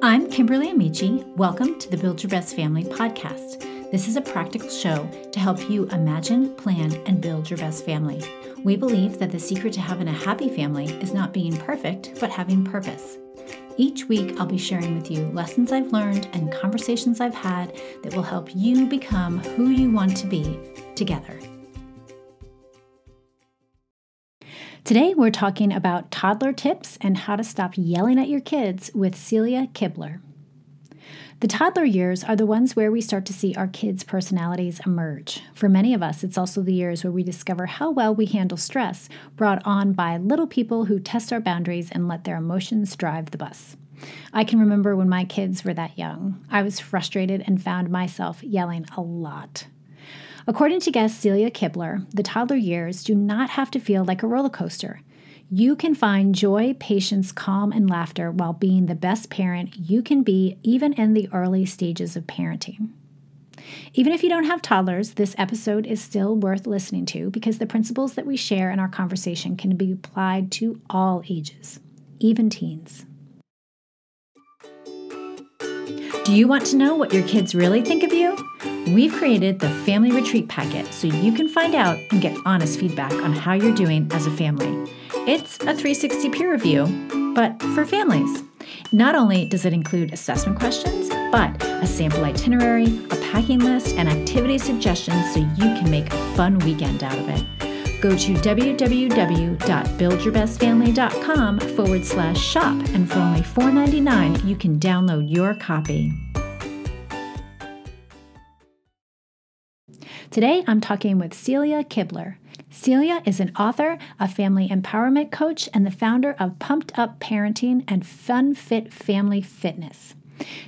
I'm Kimberly Amici. Welcome to the Build Your Best Family podcast. This is a practical show to help you imagine, plan, and build your best family. We believe that the secret to having a happy family is not being perfect, but having purpose. Each week, I'll be sharing with you lessons I've learned and conversations I've had that will help you become who you want to be together. Today, we're talking about toddler tips and how to stop yelling at your kids with Celia Kibler. The toddler years are the ones where we start to see our kids' personalities emerge. For many of us, it's also the years where we discover how well we handle stress brought on by little people who test our boundaries and let their emotions drive the bus. I can remember when my kids were that young. I was frustrated and found myself yelling a lot. According to guest Celia Kibler, the toddler years do not have to feel like a roller coaster. You can find joy, patience, calm, and laughter while being the best parent you can be, even in the early stages of parenting. Even if you don't have toddlers, this episode is still worth listening to because the principles that we share in our conversation can be applied to all ages, even teens. Do you want to know what your kids really think of you? We've created the Family Retreat Packet so you can find out and get honest feedback on how you're doing as a family. It's a 360 peer review, but for families. Not only does it include assessment questions, but a sample itinerary, a packing list, and activity suggestions so you can make a fun weekend out of it. Go to www.buildyourbestfamily.com forward slash shop, and for only $4.99, you can download your copy. Today, I'm talking with Celia Kibler. Celia is an author, a family empowerment coach, and the founder of Pumped Up Parenting and Fun Fit Family Fitness.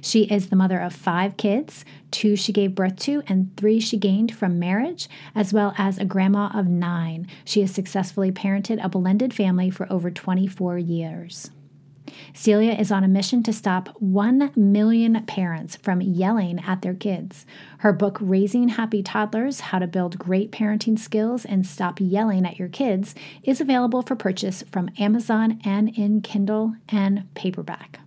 She is the mother of five kids two she gave birth to, and three she gained from marriage, as well as a grandma of nine. She has successfully parented a blended family for over 24 years. Celia is on a mission to stop 1 million parents from yelling at their kids. Her book, Raising Happy Toddlers How to Build Great Parenting Skills and Stop Yelling at Your Kids, is available for purchase from Amazon and in Kindle and paperback.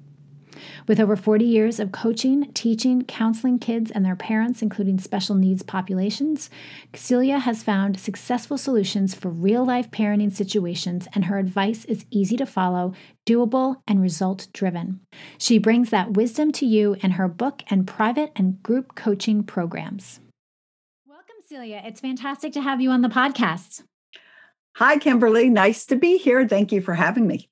With over 40 years of coaching, teaching, counseling kids and their parents, including special needs populations, Celia has found successful solutions for real life parenting situations, and her advice is easy to follow, doable, and result driven. She brings that wisdom to you in her book and private and group coaching programs. Welcome, Celia. It's fantastic to have you on the podcast. Hi, Kimberly. Nice to be here. Thank you for having me.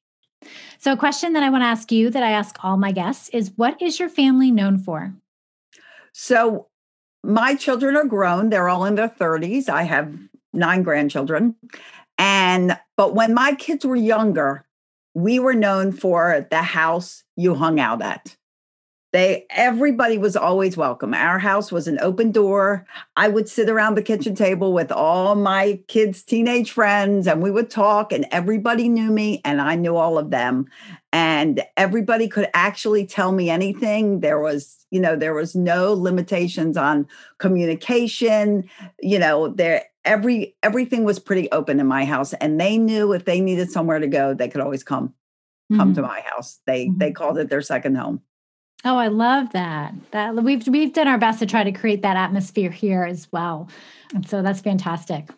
So, a question that I want to ask you that I ask all my guests is what is your family known for? So, my children are grown. They're all in their 30s. I have nine grandchildren. And, but when my kids were younger, we were known for the house you hung out at. They everybody was always welcome. Our house was an open door. I would sit around the kitchen table with all my kids' teenage friends and we would talk and everybody knew me and I knew all of them. And everybody could actually tell me anything. There was, you know, there was no limitations on communication. You know, there every everything was pretty open in my house and they knew if they needed somewhere to go, they could always come come mm-hmm. to my house. They mm-hmm. they called it their second home. Oh, I love that. That we've we've done our best to try to create that atmosphere here as well. And so that's fantastic.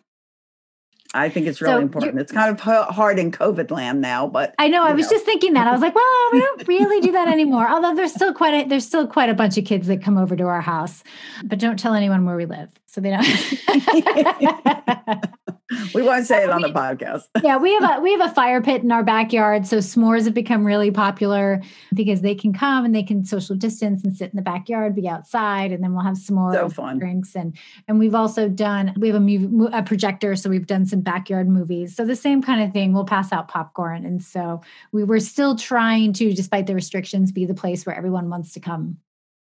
I think it's really so important. It's kind of hard in COVID land now, but I know. I was know. just thinking that. I was like, well, we don't really do that anymore. Although there's still quite a there's still quite a bunch of kids that come over to our house, but don't tell anyone where we live, so they don't. we won't say it on the podcast. yeah, we have a we have a fire pit in our backyard, so s'mores have become really popular because they can come and they can social distance and sit in the backyard, be outside, and then we'll have s'mores, so fun. drinks, and and we've also done we have a, a projector, so we've done some backyard movies. So the same kind of thing. We'll pass out popcorn, and so we were still trying to, despite the restrictions, be the place where everyone wants to come.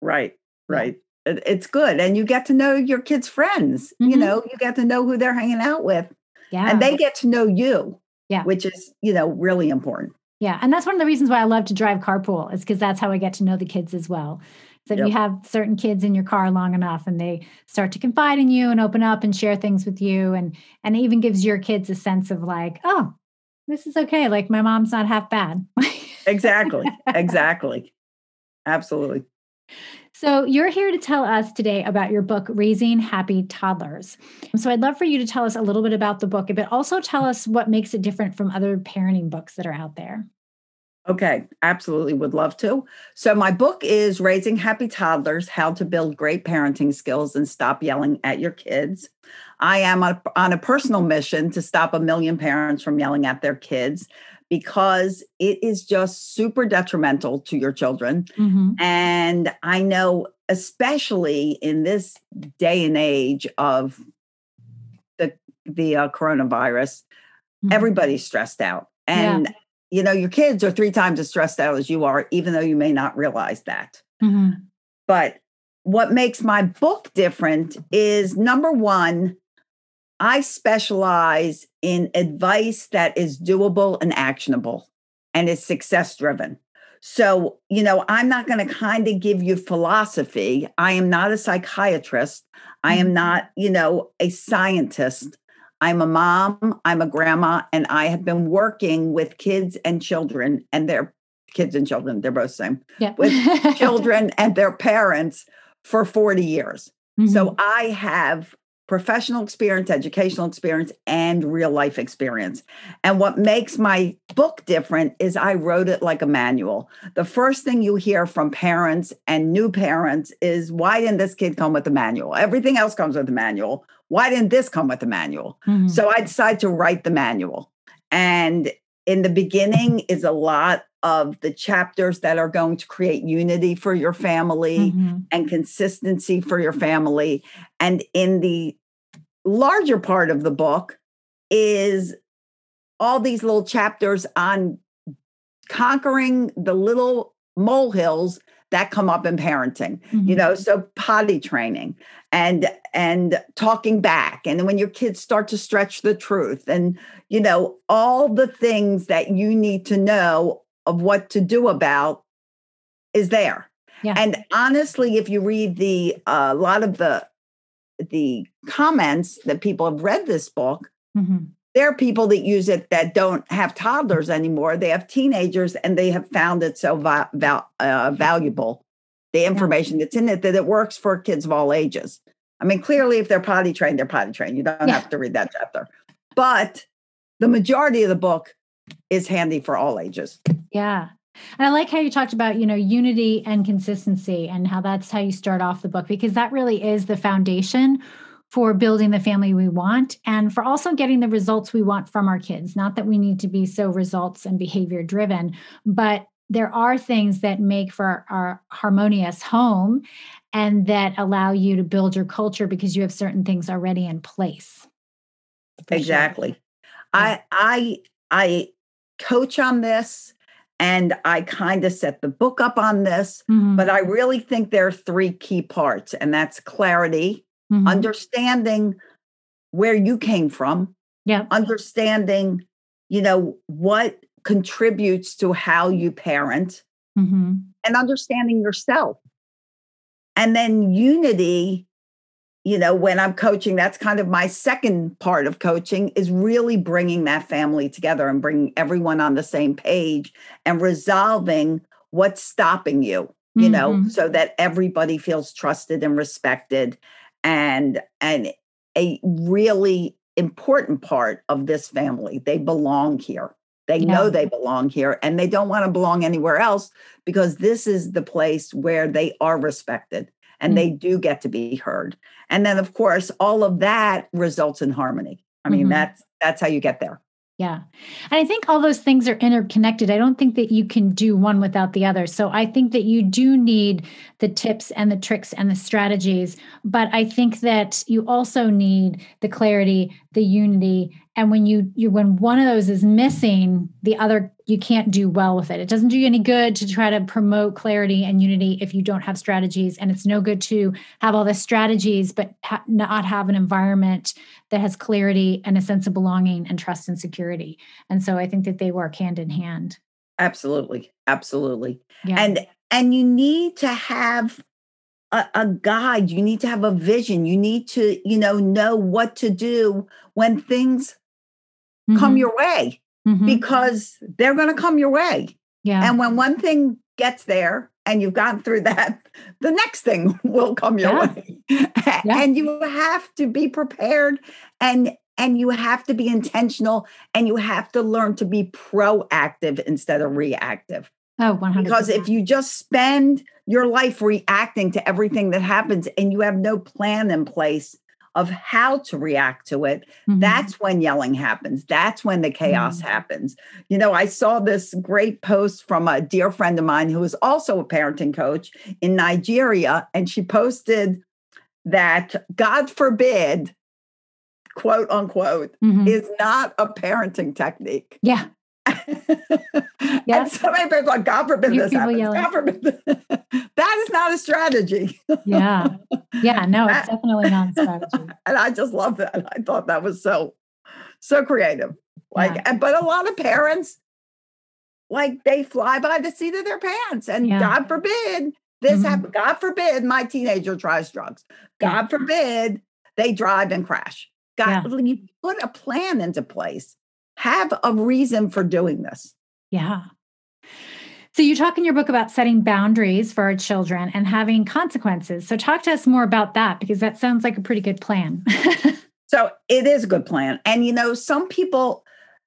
Right, right. It's good and you get to know your kids friends mm-hmm. you know you get to know who they're hanging out with yeah and they get to know you yeah which is you know really important yeah and that's one of the reasons why i love to drive carpool is because that's how i get to know the kids as well so if yep. you have certain kids in your car long enough and they start to confide in you and open up and share things with you and and it even gives your kids a sense of like oh this is okay like my mom's not half bad exactly exactly Absolutely. So, you're here to tell us today about your book, Raising Happy Toddlers. So, I'd love for you to tell us a little bit about the book, but also tell us what makes it different from other parenting books that are out there. Okay, absolutely would love to. So, my book is Raising Happy Toddlers How to Build Great Parenting Skills and Stop Yelling at Your Kids. I am on a personal mission to stop a million parents from yelling at their kids because it is just super detrimental to your children. Mm-hmm. And I know, especially in this day and age of the the uh, coronavirus, mm-hmm. everybody's stressed out, and yeah you know, your kids are three times as stressed out as you are, even though you may not realize that. Mm-hmm. But what makes my book different is number one, I specialize in advice that is doable and actionable and is success driven. So, you know, I'm not going to kind of give you philosophy. I am not a psychiatrist. I am mm-hmm. not, you know, a scientist. I'm a mom, I'm a grandma, and I have been working with kids and children and their kids and children, they're both the same, yeah. with children and their parents for 40 years. Mm-hmm. So I have professional experience, educational experience, and real life experience. And what makes my book different is I wrote it like a manual. The first thing you hear from parents and new parents is why didn't this kid come with a manual? Everything else comes with a manual. Why didn't this come with a manual? Mm-hmm. So I decided to write the manual. And in the beginning is a lot of the chapters that are going to create unity for your family mm-hmm. and consistency for your family. And in the larger part of the book is all these little chapters on conquering the little molehills that come up in parenting mm-hmm. you know so potty training and and talking back and when your kids start to stretch the truth and you know all the things that you need to know of what to do about is there yeah. and honestly if you read the a uh, lot of the the comments that people have read this book mm-hmm there are people that use it that don't have toddlers anymore. They have teenagers and they have found it so va- val- uh, valuable, the information that's in it, that it works for kids of all ages. I mean, clearly, if they're potty trained, they're potty trained. You don't yeah. have to read that chapter. But the majority of the book is handy for all ages. Yeah. And I like how you talked about, you know, unity and consistency and how that's how you start off the book because that really is the foundation for building the family we want and for also getting the results we want from our kids. Not that we need to be so results and behavior driven, but there are things that make for our harmonious home and that allow you to build your culture because you have certain things already in place. Exactly. Sure. I I I coach on this and I kind of set the book up on this, mm-hmm. but I really think there are three key parts and that's clarity, mm-hmm. understanding where you came from, yeah, understanding, you know, what contributes to how you parent, mm-hmm. and understanding yourself. And then unity, you know, when I'm coaching, that's kind of my second part of coaching is really bringing that family together and bringing everyone on the same page and resolving what's stopping you you mm-hmm. know so that everybody feels trusted and respected and and a really important part of this family. They belong here. They yeah. know they belong here and they don't want to belong anywhere else because this is the place where they are respected and mm-hmm. they do get to be heard. And then of course all of that results in harmony. I mean mm-hmm. that's that's how you get there. Yeah. And I think all those things are interconnected. I don't think that you can do one without the other. So I think that you do need the tips and the tricks and the strategies, but I think that you also need the clarity, the unity, and when you you when one of those is missing, the other you can't do well with it. It doesn't do you any good to try to promote clarity and unity if you don't have strategies. And it's no good to have all the strategies, but ha- not have an environment that has clarity and a sense of belonging and trust and security. And so I think that they work hand in hand. Absolutely. Absolutely. Yeah. And and you need to have a, a, guide you need to have a vision you need to you know know what to do when things mm-hmm. come your way mm-hmm. because they're going to come your way. Yeah. And when one thing gets there and you've gotten through that, the next thing will come your Yeah. way. Yeah. And you have to be prepared and and you have to be intentional and you have to learn to be proactive instead of reactive. Oh, 100 Because if you just spend your life reacting to everything that happens and you have no plan in place of how to react to it, Mm-hmm. that's when yelling happens. That's when the chaos Mm. happens. You know, I saw this great post from a dear friend of mine who is also a parenting coach in Nigeria, and she posted that God forbid, quote unquote, Mhm. is not a parenting technique. yeah. Yeah. And so many people like, God forbid this happens. yelling. God forbid. that is not a strategy. Yeah. Yeah. No, it's definitely not a strategy. and I just love that. I thought that was so, so creative. Like, Yeah. and, but a lot of parents, like, they fly by the seat of their pants, and Yeah. God forbid this Mhm. happen. God forbid my teenager tries drugs. Yeah. God forbid they drive and crash. God, forbid you put a plan into place. Have a reason for doing this. Yeah. So you talk in your book about setting boundaries for our children and having consequences. So talk to us more about that because that sounds like a pretty good plan. So it is a good plan. And you know, some people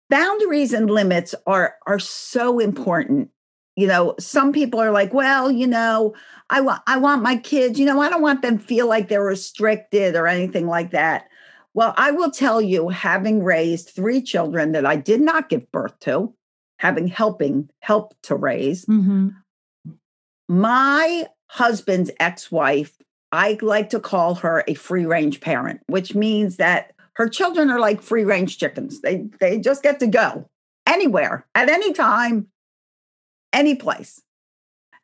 boundaries and limits are are so important. You know, some people are like, well, you know, I want I want my kids, you know, I don't want them feel like they're restricted or anything like that. Well, I will tell you, having raised three children that I did not give birth to, having helping help to raise, hmm my husband's ex-wife i like to call her a free range parent which means that her children are like free range chickens. They they just get to go anywhere at any time any place.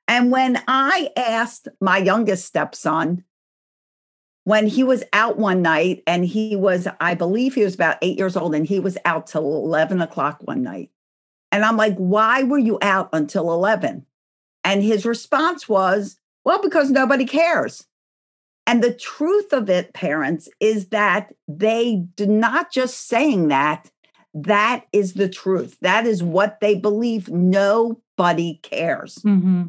And when i asked my youngest stepson when he was out one night and he was i believe he was about eight years old and he was out till 11 o'clock one night and i'm like why were you out until 11 and his response was, well, because nobody cares. And the truth of it, parents, is that they do not just saying that, that is the truth. That is what they believe. Nobody cares. hmm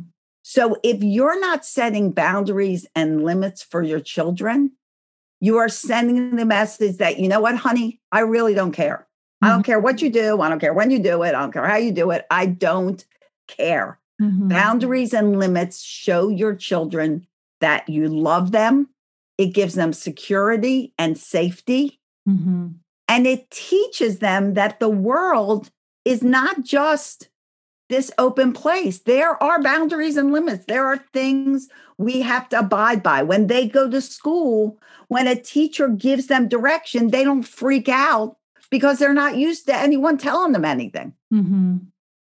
So if you're not setting boundaries and limits for your children, you are sending the message that, you know what, honey, I really don't care. I don't care what you do. I don't care when you do it. I don't care how you do it. I don't care. hmm Boundaries and limits show your children that you love them. It gives them security and safety. hmm And it teaches them that the world is not just this open place. There are boundaries and limits. There are things we have to abide by. When they go to school, when a teacher gives them direction, they don't freak out because they're not used to anyone telling them anything. hmm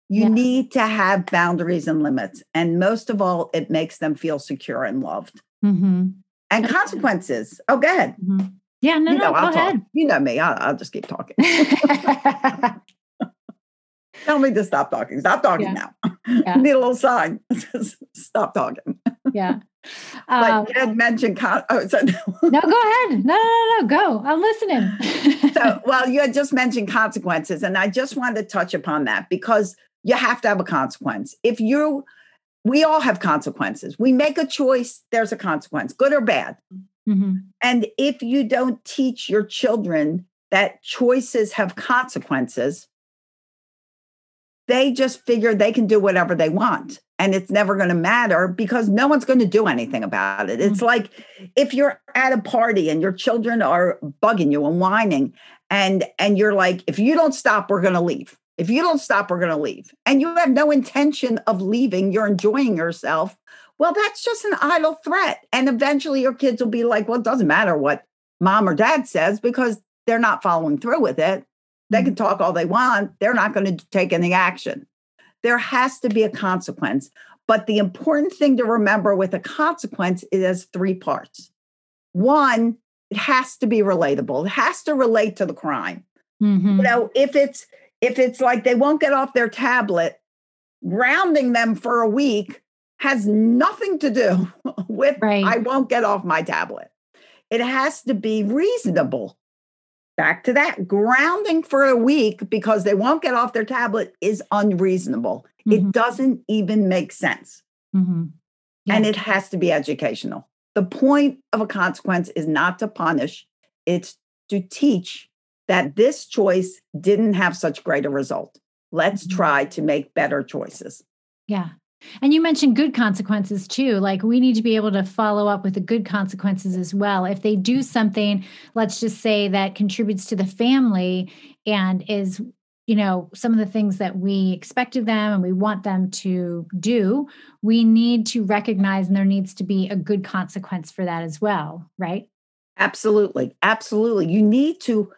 You Yeah. need to have boundaries and limits. And most of all, it makes them feel secure and loved. hmm And consequences. Oh, go ahead. hmm Yeah, no, you no, know, go I'll talk. ahead. You know me. I'll, I'll just keep talking. Tell me to stop talking. Stop talking Yeah. now. Yeah. Need a little sign. Stop talking. yeah. But Um, you had mentioned, oh, so, no, go ahead. No, no, no, no. Go. I'm listening. so, well, you had just mentioned consequences. And I just wanted to touch upon that because you have to have a consequence. If you, we all have consequences. We make a choice, there's a consequence, good or bad. hmm And if you don't teach your children that choices have consequences, they just figure they can do whatever they want and it's never going to matter because no one's going to do anything about it. It's mm-hmm. like if you're at a party and your children are bugging you and whining and and you're like if you don't stop we're going to leave. If you don't stop we're going to leave. And you have no intention of leaving, you're enjoying yourself. Well, that's just an idle threat and eventually your kids will be like, well, it doesn't matter what mom or dad says because they're not following through with it. They can talk all they want, they're not going to take any action. There has to be a consequence. But the important thing to remember with a consequence is it has three parts. One, it has to be relatable. It has to relate to the crime. hmm You know, if it's if it's like they won't get off their tablet, grounding them for a week has nothing to do with Right. I won't get off my tablet. It has to be reasonable. Back to that grounding for a week because they won't get off their tablet is unreasonable. Mhm. It doesn't even make sense. hmm yeah. and it has to be educational. The point of a consequence is not to punish, it's to teach that this choice didn't have such great a result. Let's mm-hmm. try to make better choices. Yeah. And you mentioned good consequences too. Like we need to be able to follow up with the good consequences as well. If they do something, let's just say that contributes to the family and is, you know, some of the things that we expect of them and we want them to do, we need to recognize and there needs to be a good consequence for that as well, right? Absolutely. Absolutely. You need to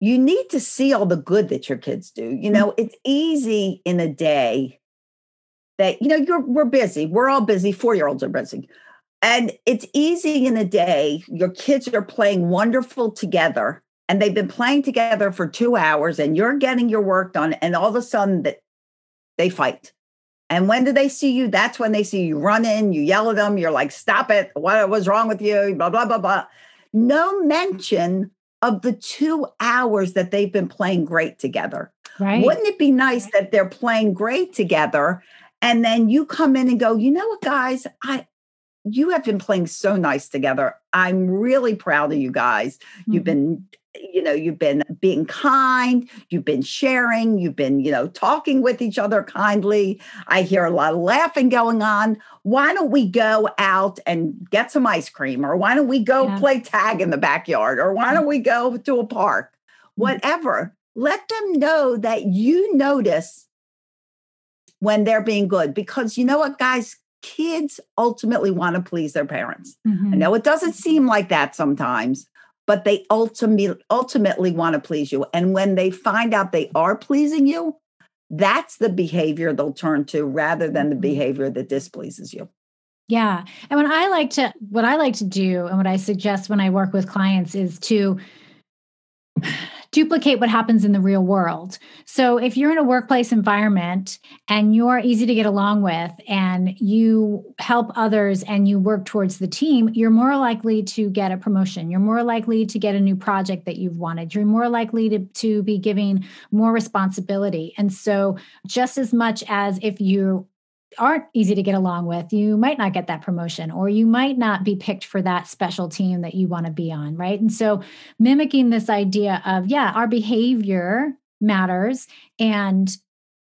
you need to see all the good that your kids do. You mm. know, it's easy in a day that you know you're we're busy. We're all busy. Four year olds are busy. And it's easy in a day. Your kids are playing wonderful together and they've been playing together for two hours and you're getting your work done and all of a sudden that they fight. And when do they see you? That's when they see you run in you yell at them you're like stop it. What was wrong with you? Blah blah blah blah. No mention of the two hours that they've been playing great together. Right. Wouldn't it be nice that they're playing great together and then you come in and go, you know what, guys, I you have been playing so nice together. I'm really proud of you guys. Mm-hmm. You've been you know you've been being kind you've been sharing you've been you know talking with each other kindly i hear a lot of laughing going on why don't we go out and get some ice cream or why don't we go yeah. play tag in the backyard or why don't we go to a park mm-hmm. whatever let them know that you notice when they're being good. Because you know what, guys? Kids ultimately want to please their parents. Mm-hmm. I know it doesn't seem like that sometimes, but they ultimately ultimately want to please you. And when they find out they are pleasing you, that's the behavior they'll turn to rather than the mm-hmm. behavior that displeases you. Yeah. And when I like to what I like to do and what I suggest when I work with clients is to duplicate what happens in the real world. So if you're in a workplace environment and you're easy to get along with and you help others and you work towards the team, you're more likely to get a promotion. You're more likely to get a new project that you've wanted. You're more likely to, to be giving more responsibility. And so just as much as if you aren't easy to get along with, you might not get that promotion or you might not be picked for that special team that you want to be on, right? And so mimicking this idea of, yeah, our behavior matters and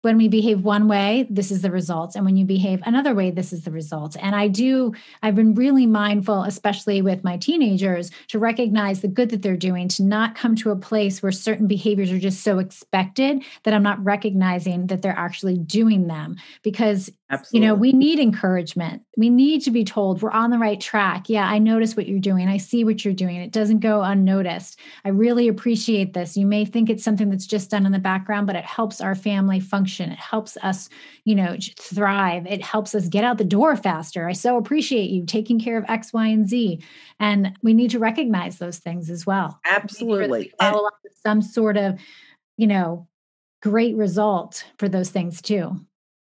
when we behave one way, this is the result. And when you behave another way, this is the result. And I do, I've been really mindful, especially with my teenagers, to recognize the good that they're doing, to not come to a place where certain behaviors are just so expected that I'm not recognizing that they're actually doing them. Because, Absolutely. you know, we need encouragement. We need to be told we're on the right track. Yeah, I notice what you're doing. I see what you're doing. It doesn't go unnoticed. I really appreciate this. You may think it's something that's just done in the background, but it helps our family function function. It helps us, you know, thrive. It helps us get out the door faster. I so appreciate you taking care of X, Y, and Z. And we need to recognize those things as well. Absolutely. Follow up with some sort of, you know, great result for those things too.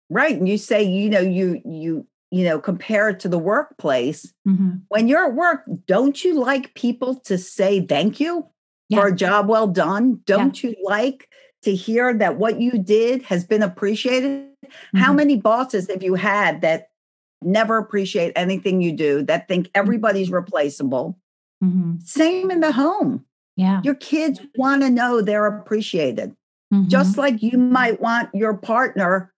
Right. And you say, you know, you you you know, compare it to the workplace. Mm-hmm. When you're at work, don't you like people to say thank you yeah. for a job well done? Don't yeah. you like to hear that what you did has been appreciated. Mm-hmm. How many bosses have you had that never appreciate anything you do, that think mm-hmm. everybody's replaceable? Mm-hmm. Same in the home. Yeah. Your kids want to know they're appreciated. Mm-hmm. Just like you might want your partner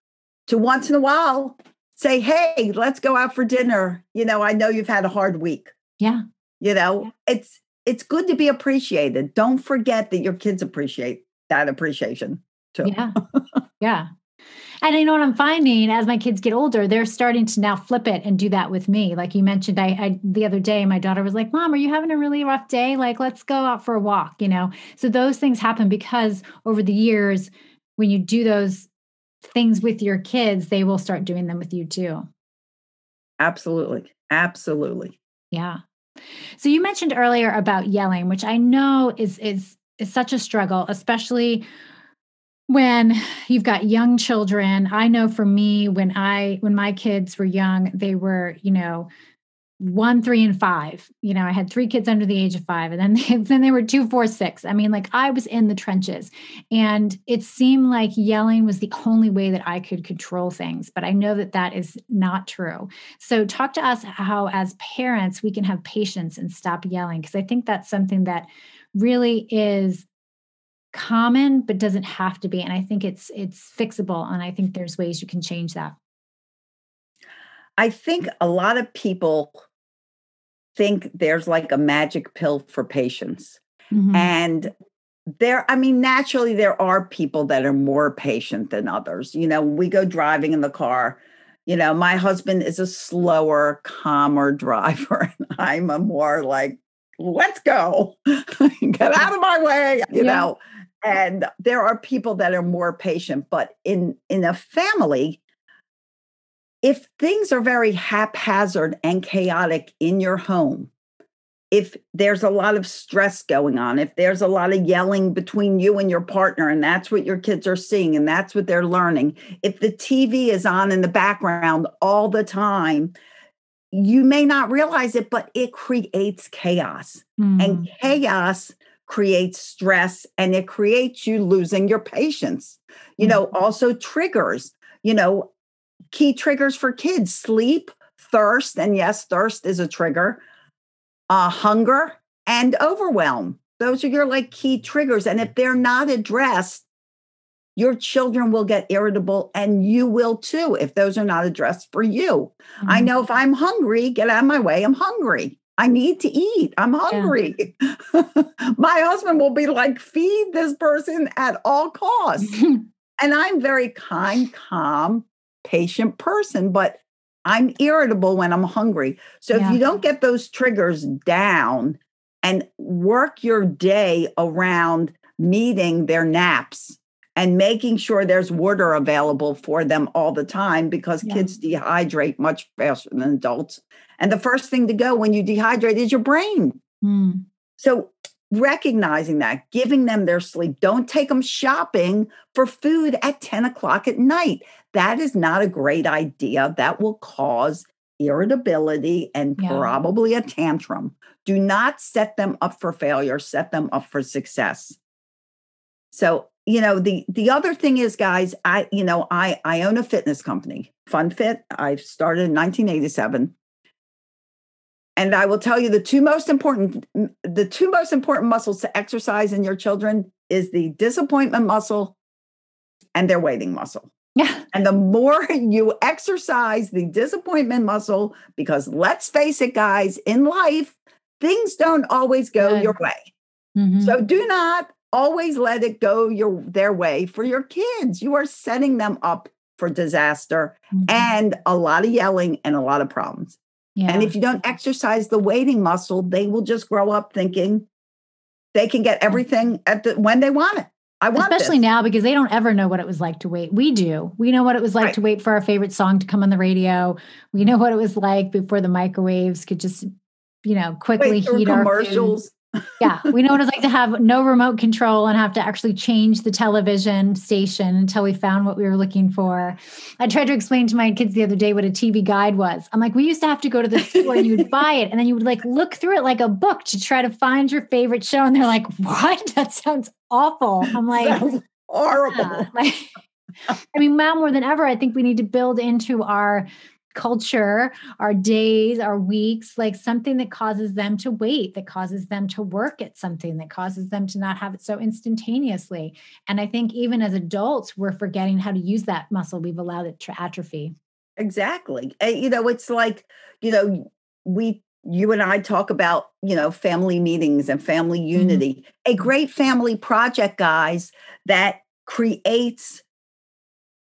to once in a while say, Hey, let's go out for dinner. You know, I know you've had a hard week. Yeah. You know, yeah. it's it's good to be appreciated. Don't forget that your kids appreciate that appreciation too. Yeah. yeah. And you know what I'm finding as my kids get older, they're starting to now flip it and do that with me. Like you mentioned, I, I, the other day, my daughter was like, "Mom, are you having a really rough day? Like, let's go out for a walk." You know, so those things happen because over the years, when you do those things with your kids, they will start doing them with you too. Absolutely, absolutely. Yeah. So you mentioned earlier about yelling, which I know is is is such a struggle, especially when you've got young children. I know for me, when I when my kids were young, they were, you know, one, three, and five. You know, I had three kids under the age of five, and then they, then they were two, four, six. I mean, like I was in the trenches, and it seemed like yelling was the only way that I could control things. But I know that that is not true. So, talk to us how, as parents, we can have patience and stop yelling, because I think that's something that really is common but doesn't have to be and i think it's it's fixable and i think there's ways you can change that i think a lot of people think there's like a magic pill for patience mm-hmm. and there i mean naturally there are people that are more patient than others you know we go driving in the car you know my husband is a slower calmer driver and i'm a more like let's go. Get out of my way you yeah. know? And there are people that are more patient but in in a family if things are very haphazard and chaotic in your home if there's a lot of stress going on if there's a lot of yelling between you and your partner and that's what your kids are seeing and that's what they're learning if the tv is on in the background all the time you may not realize it but it creates chaos mm. and chaos creates stress and it creates you losing your patience. You know, mm-hmm. also triggers, you know, key triggers for kids sleep, thirst, and yes, thirst is a trigger, uh, hunger, and overwhelm. Those are your like key triggers. And if they're not addressed, your children will get irritable and you will too if those are not addressed for you. Mm-hmm. I know if I'm hungry, get out of my way, I'm hungry. I need to eat. I'm hungry. Yeah. My husband will be like, feed this person at all costs. and I'm very kind, calm, patient person, but I'm irritable when I'm hungry. So yeah. if you don't get those triggers down and work your day around meeting their naps and making sure there's water available for them all the time because yeah. kids dehydrate much faster than adults and the first thing to go when you dehydrate is your brain. Mm. So recognizing that, giving them their sleep, don't take them shopping for food at 10 o'clock at night. That is not a great idea. That will cause irritability and yeah. probably a tantrum. Do not set them up for failure, set them up for success. So, you know, the the other thing is guys, I you know, I I own a fitness company, FunFit. I started in 1987 and I will tell you the two most important the two most important muscles to exercise in your children is the disappointment muscle and their waiting muscle. Yeah. And the more you exercise the disappointment muscle, because let's face it, guys, in life, things don't always go Good. your way. Mm-hmm. So do not always let it go your their way for your kids. You are setting them up for disaster mm-hmm. and a lot of yelling and a lot of problems. Yeah. And if you don't exercise the waiting muscle, they will just grow up thinking they can get everything at the when they want it. I want especially this. now because they don't ever know what it was like to wait. We do. We know what it was like right. to wait for our favorite song to come on the radio. We know what it was like before the microwaves could just, you know, quickly heat our commercials yeah, we know what it's like to have no remote control and have to actually change the television station until we found what we were looking for. I tried to explain to my kids the other day what a TV guide was. I'm like, we used to have to go to the store and you would buy it and then you would like look through it like a book to try to find your favorite show. And they're like, what? That sounds awful. I'm like, horrible. Yeah. Like, I mean, now more than ever, I think we need to build into our culture, our days, our weeks, like something that causes them to wait, that causes them to work at something, that causes them to not have it so instantaneously. And I think even as adults, we're forgetting how to use that muscle. We've allowed it to atrophy. Exactly. You know, it's like, you know, we you and I talk about, you know, family meetings and family mm-hmm. unity. Mm-hmm. A great family project, guys, that creates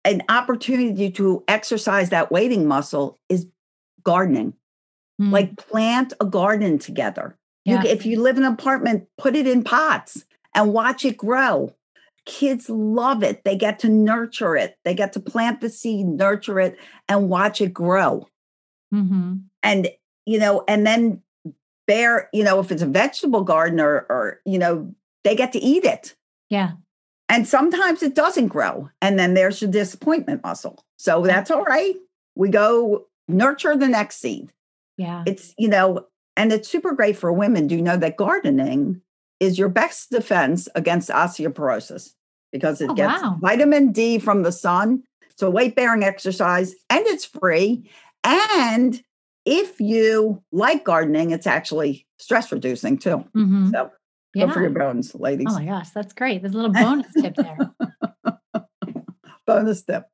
an opportunity to exercise that waiting muscle is gardening. Mm. Like plant a garden together. Yeah. You, if you live in an apartment, put it in pots and watch it grow. Kids love it. They get to nurture it. They get to plant the seed, nurture it, and watch it grow. Mm-hmm. And, you know, and then bear, you know, if it's a vegetable garden or, or, you know, they get to eat it. Yeah. And sometimes it doesn't grow. And then there's the disappointment muscle. So that's all right. We go nurture the next seed. Yeah. It's, you know, and it's super great for women. Do you know that gardening is your best defense against osteoporosis because it Oh, gets wow. vitamin D from the sun. It's a weight bearing exercise and it's free. And if you like gardening, it's actually stress reducing too. Mhm. So Yeah. good for your bones, ladies. Oh my gosh, that's great. There's a little bonus tip there. Bonus tip.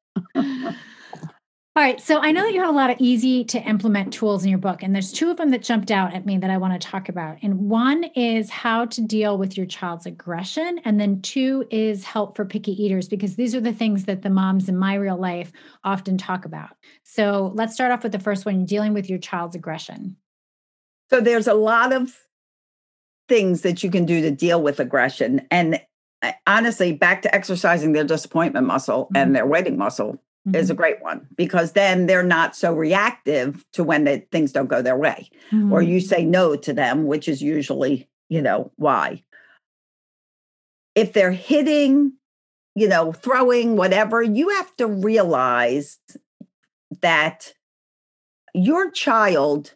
All right. So I know that you have a lot of easy to implement tools in your book, and there's two of them that jumped out at me that I want to talk about. And one is how to deal with your child's aggression, and then two is help for picky eaters, because these are the things that the moms in my real life often talk about. So let's start off with the first one dealing with your child's aggression. So there's a lot of things that you can do to deal with aggression. And uh, honestly, back to exercising their disappointment muscle Mhm. and their waiting muscle is a Mhm. great one because then they're not so reactive to when the things don't go their way or Mhm. you say no to them, which is usually, you know, why. If they're hitting, you know, throwing, whatever, you have to realize that your child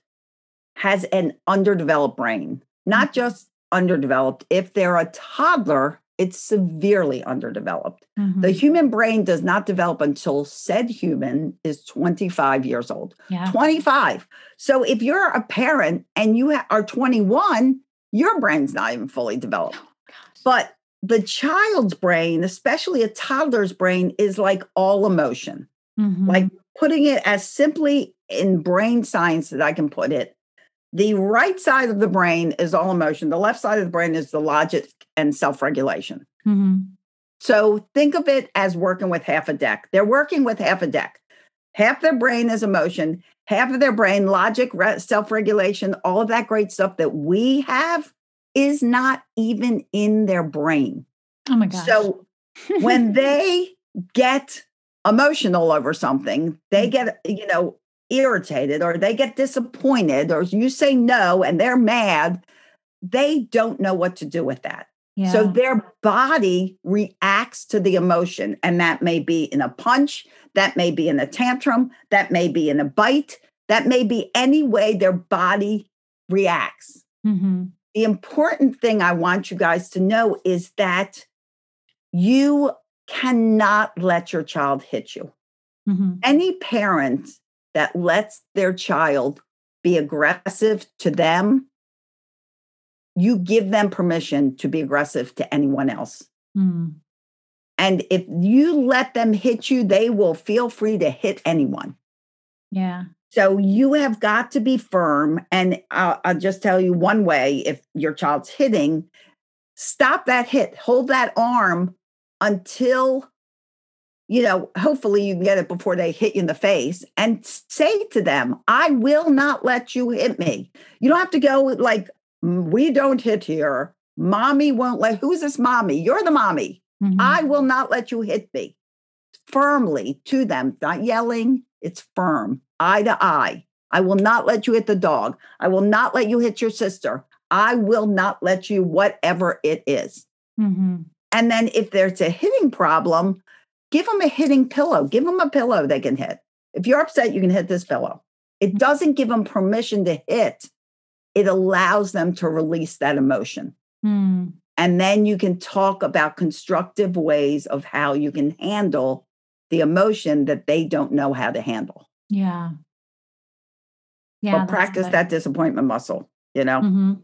has an underdeveloped brain, not just underdeveloped. If they're a toddler, it's severely underdeveloped. Mhm. The human brain does not develop until said human is 25 years old. yeah. 25. So if you're a parent and you are 21, your brain's not even fully developed. But the child's brain, especially a toddler's brain, is like all emotion. Mhm. Like putting it as simply in brain science that I can put it, the right side of the brain is all emotion. The left side of the brain is the logic and self regulation. Mhm. So think of it as working with half a deck. They're working with half a deck. Half their brain is emotion, half of their brain, logic, self regulation, all of that great stuff that we have is not even in their brain. oh my gosh. So when they get emotional over something, they Mm. get, you know, irritated or they get disappointed or you say no and they're mad, they don't know what to do with that. yeah. So their body reacts to the emotion. And that may be in a punch, that may be in a tantrum, that may be in a bite, that may be any way their body reacts. Mhm. The important thing I want you guys to know is that you cannot let your child hit you. Mhm. Any parent that lets their child be aggressive to them, you give them permission to be aggressive to anyone else. Mm. And if you let them hit you, they will feel free to hit anyone. Yeah. So you have got to be firm. And I'll, I'll just tell you one way if your child's hitting, stop that hit, hold that arm until, you know, hopefully you can get it before they hit you in the face and say to them, I will not let you hit me. You don't have to go like, "Mm, we don't hit here. Mommy won't let, who's this mommy? You're the mommy. Mhm. I will not let you hit me. Firmly to them, not yelling, it's firm, eye to eye. I will not let you hit the dog. I will not let you hit your sister. I will not let you, whatever it is. Mhm. And then if there's a hitting problem, give them a hitting pillow. Give them a pillow they can hit. If you're upset, you can hit this pillow. It doesn't give them permission to hit, it allows them to release that emotion. Mm. And then you can talk about constructive ways of how you can handle the emotion that they don't know how to handle. Yeah. Yeah. but practice good. that disappointment muscle, you know, Mhm.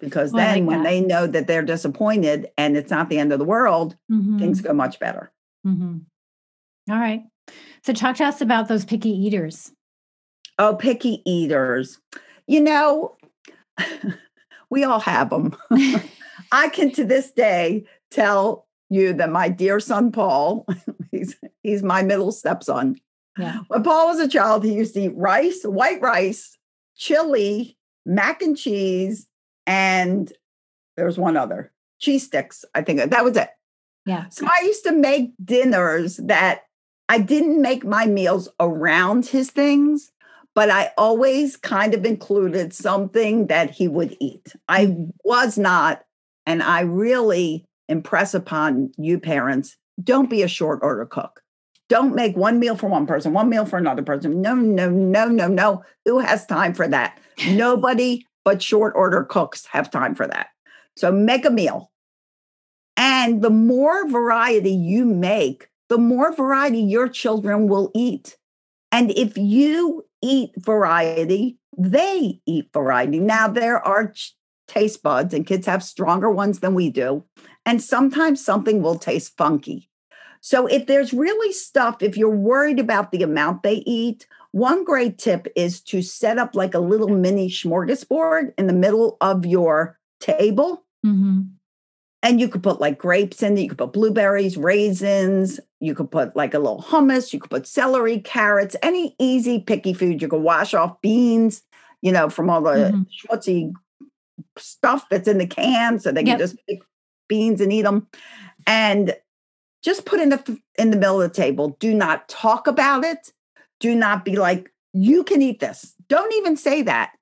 Because Oh, then when that. they know that they're disappointed and it's not the end of the world, Mhm. things go much better. Mhm. All right. So talk to us about those picky eaters. Oh, picky eaters. You know, we all have them. I can to this day tell you that my dear son Paul, he's he's my middle stepson. Yeah. When Paul was a child, he used to eat rice, white rice, chili, mac and cheese, and there was one other cheese sticks. I think that was it. Yeah. So I used to make dinners that I didn't make my meals around his things, but I always kind of included something that he would eat. I mm-hmm. was not, and I really impress upon you parents don't be a short order cook. Don't make one meal for one person, one meal for another person. No, no, no, no, no. Who has time for that? Nobody but short order cooks have time for that. So make a meal. And the more variety you make, the more variety your children will eat. And if you eat variety, they eat variety. Now, there are taste buds, and kids have stronger ones than we do. And sometimes something will taste funky. So, if there's really stuff, if you're worried about the amount they eat, one great tip is to set up like a little mini smorgasbord in the middle of your table. Mm-hmm. And you could put like grapes in it, you could put blueberries, raisins, you could put like a little hummus, you could put celery, carrots, any easy picky food. You could wash off beans, you know, from all the mm-hmm. stuff that's in the can so they yep. can just pick beans and eat them. And just put in the in the middle of the table. Do not talk about it. Do not be like, you can eat this. Don't even say that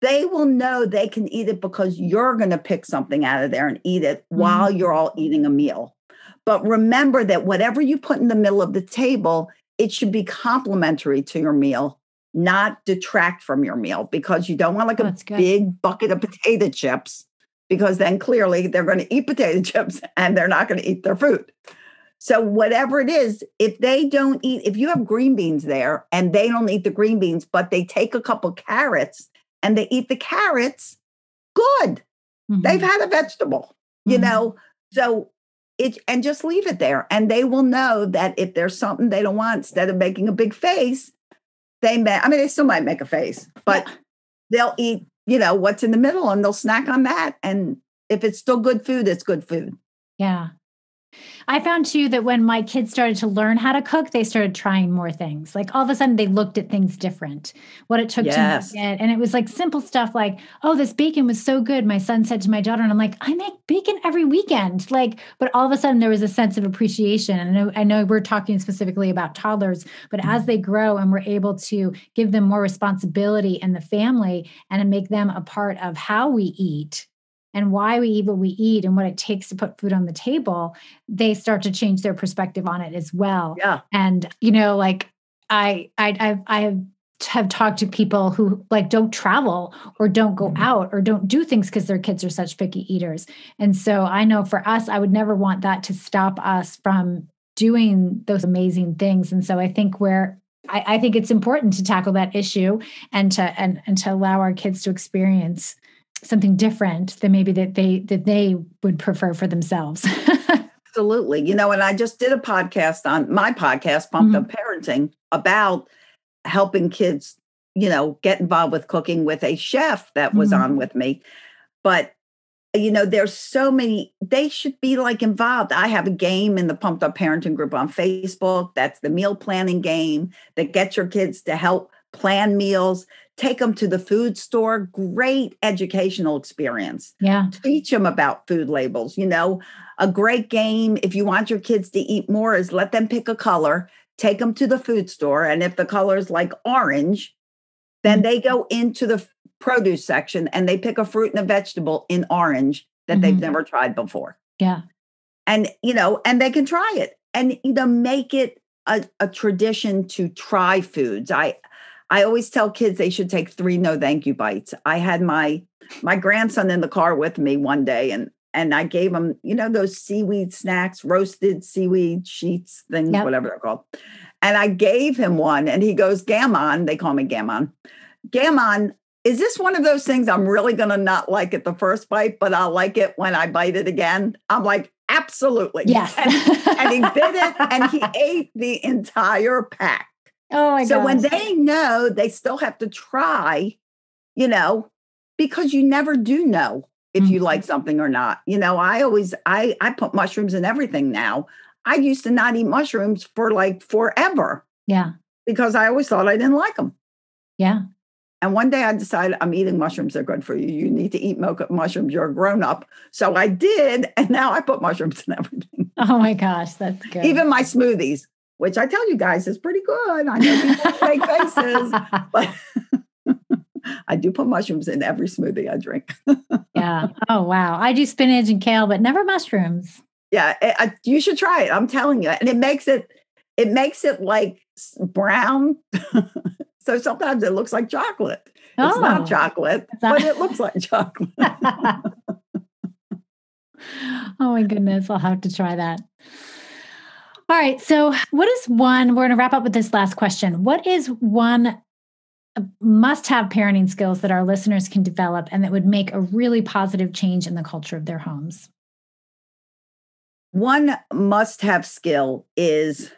they will know they can eat it because you're going to pick something out of there and eat it mm-hmm. while you're all eating a meal. But remember that whatever you put in the middle of the table, it should be complementary to your meal, not detract from your meal because you don't want like a big bucket of potato chips because then clearly they're going to eat potato chips and they're not going to eat their food. So, whatever it is, if they don't eat, if you have green beans there and they don't eat the green beans, but they take a couple carrots and they eat the carrots, good. Mm-hmm. They've had a vegetable, mm-hmm. you know? So it, and just leave it there. And they will know that if there's something they don't want, instead of making a big face, they may, I mean, they still might make a face, but they'll eat, you know, what's in the middle and they'll snack on that. And if it's still good food, it's good food. Yeah. I found too that when my kids started to learn how to cook, they started trying more things. Like all of a sudden, they looked at things different, what it took yes. to make it. And it was like simple stuff like, oh, this bacon was so good. My son said to my daughter, and I'm like, I make bacon every weekend. Like, but all of a sudden, there was a sense of appreciation. And I know, I know we're talking specifically about toddlers, but as mm-hmm. they grow and we're able to give them more responsibility in the family and make them a part of how we eat, and why we eat what we eat and what it takes to put food on the table, they start to change their perspective on it as well. Yeah. And you know, like I I I've I have have talked to people who like don't travel or don't go mm-hmm. out or don't do things because their kids are such picky eaters. And so I know for us, I would never want that to stop us from doing those amazing things. And so I think where I, I think it's important to tackle that issue and to and, and to allow our kids to experience something different than maybe that they that they would prefer for themselves. Absolutely. You know, and I just did a podcast on my podcast, Pumped mm-hmm. Up Parenting, about helping kids, you know, get involved with cooking with a chef that was mm-hmm. on with me. But you know, there's so many, they should be like involved. I have a game in the Pumped Up Parenting group on Facebook. That's the meal planning game that gets your kids to help plan meals take them to the food store great educational experience. Yeah. Teach them about food labels you know? A great game if you want your kids to eat more is let them pick a color take them to the food store and if the color is like orange then they go into the produce section and they pick a fruit and a vegetable in orange that mm-hmm. they've never tried before. Yeah. And you know and they can try it and you know make it a, a tradition to try foods. I I always tell kids they should take three no thank you bites. I had my my grandson in the car with me one day and and I gave him, you know, those seaweed snacks, roasted seaweed sheets, things, yep. whatever they're called. And I gave him one and he goes, Gammon, they call me Gammon. Gammon, is this one of those things I'm really going to not like at the first bite, but I'll like it when I bite it again? I'm like, absolutely. Yes. and, and he bit it and he ate the entire pack. Oh my So gosh. when they know they still have to try, you know, because you never do know if mm-hmm. you like mm-hmm. something or not. You know, I always I I put mushrooms in everything now. I used to not eat mushrooms for like forever. Yeah. Because I always thought I didn't like them. Yeah. And one day I decided I'm eating mushrooms. They're good for you. You need to eat mushrooms. You're a grown up. So I did. And now I put mushrooms in everything. Oh my gosh. That's good. Even my smoothies which I tell you guys is pretty good. I know people make faces, but I do put mushrooms in every smoothie I drink. yeah. Oh, wow. I do spinach and kale, but never mushrooms. Yeah. It, I, you should try it. I'm telling you. And it makes it, it makes it like brown. so sometimes it looks like chocolate. Oh, it's not oh. chocolate, but it looks like chocolate. oh my goodness, I'll have to try that. All right. So, what is one? We're going to wrap up with this last question. What is one uh, must have parenting skills that our listeners can develop and that would make a really positive change in the culture of their homes? One must have skill is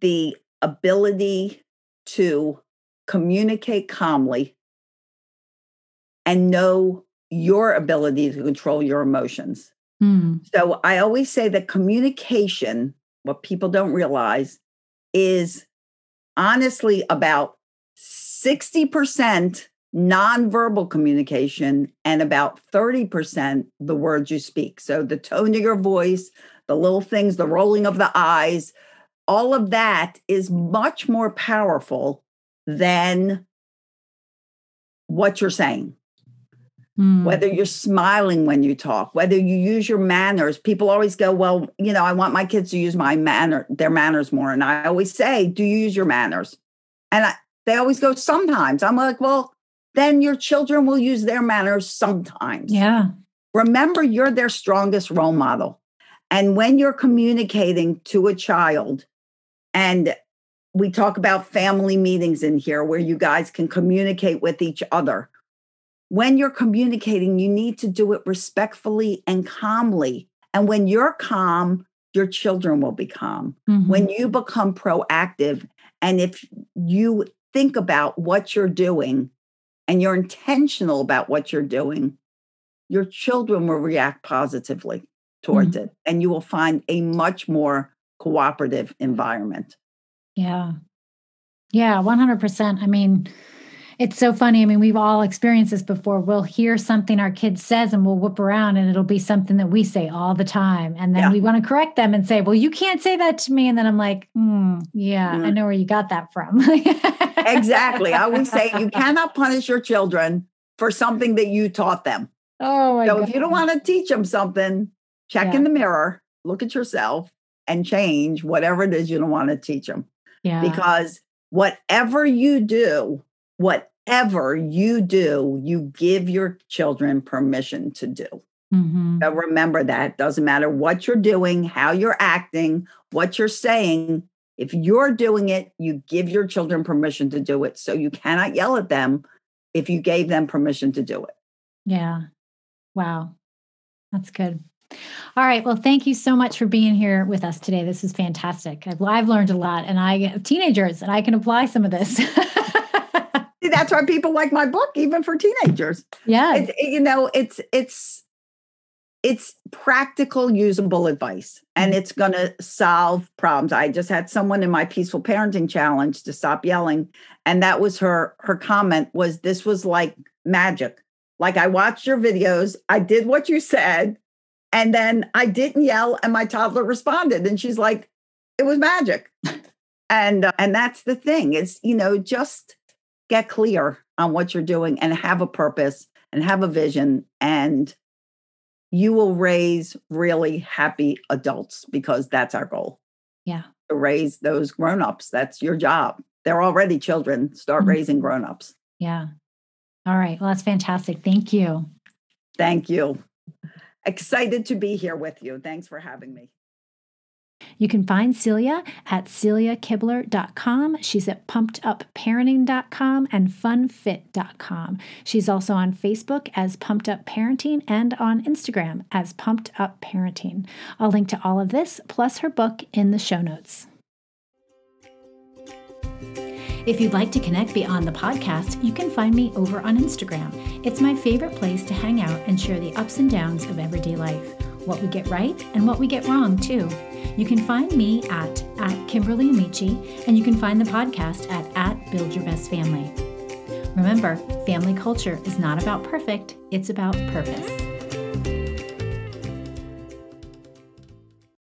the ability to communicate calmly and know your ability to control your emotions. Mm. So I always say that communication, what people don't realize, is honestly about 60% nonverbal communication and about 30% the words you speak. So the tone of your voice, the little things, the rolling of the eyes, all of that is much more powerful than what you're saying. Mm. Whether you're smiling when you talk, whether you use your manners. People always go, "Well, you know, I want my kids to use my manner, their manners more." And I always say, "Do you use your manners?" And I, they always go, "Sometimes." I'm like, "Well, then your children will use their manners sometimes." Yeah. Remember, you're their strongest role model. And when you're communicating to a child, and we talk about family meetings in here where you guys can communicate with each other. When you're communicating, you need to do it respectfully and calmly. And when you're calm, your children will be calm. Mm-hmm. When you become proactive, and if you think about what you're doing and you're intentional about what you're doing, your children will react positively towards mm-hmm. it. And you will find a much more cooperative environment. Yeah. Yeah, 100%. I mean, it's so funny. I mean, we've all experienced this before. We'll hear something our kid says and we'll whoop around and it'll be something that we say all the time. And then yeah. we want to correct them and say, well, you can't say that to me. And then I'm like, mm, yeah, mm. I know where you got that from. exactly. I always say you cannot punish your children for something that you taught them. Oh, so God. if you don't want to teach them something, check yeah. in the mirror, look at yourself, and change whatever it is you don't want to teach them. Yeah. Because whatever you do, whatever you do, you give your children permission to do. Mm-hmm. So remember that. Doesn't matter what you're doing, how you're acting, what you're saying. If you're doing it, you give your children permission to do it. So you cannot yell at them if you gave them permission to do it. Yeah. Wow. That's good. All right. Well, thank you so much for being here with us today. This is fantastic. I've, I've learned a lot, and I have teenagers, and I can apply some of this. That's why people like my book, even for teenagers. Yeah, it's, you know, it's it's it's practical, usable advice, and mm-hmm. it's going to solve problems. I just had someone in my peaceful parenting challenge to stop yelling, and that was her her comment was this was like magic. Like I watched your videos, I did what you said, and then I didn't yell, and my toddler responded, and she's like, "It was magic." and uh, and that's the thing is, you know, just get clear on what you're doing and have a purpose and have a vision, and you will raise really happy adults because that's our goal. Yeah, to raise those grown-ups. That's your job. They're already children. Start mm-hmm. raising grown-ups. Yeah. All right. Well, that's fantastic. Thank you. Thank you excited to be here with you. Thanks for having me. You can find Celia at celiakibler.com. She's at pumpedupparenting.com and funfit.com. She's also on Facebook as Pumped Up Parenting and on Instagram as Pumped Up Parenting. I'll link to all of this plus her book in the show notes. If you'd like to connect beyond the podcast, you can find me over on Instagram. It's my favorite place to hang out and share the ups and downs of everyday life, what we get right and what we get wrong, too. You can find me at, at Kimberly Amici, and you can find the podcast at, at Build Your Best Family. Remember, family culture is not about perfect, it's about purpose.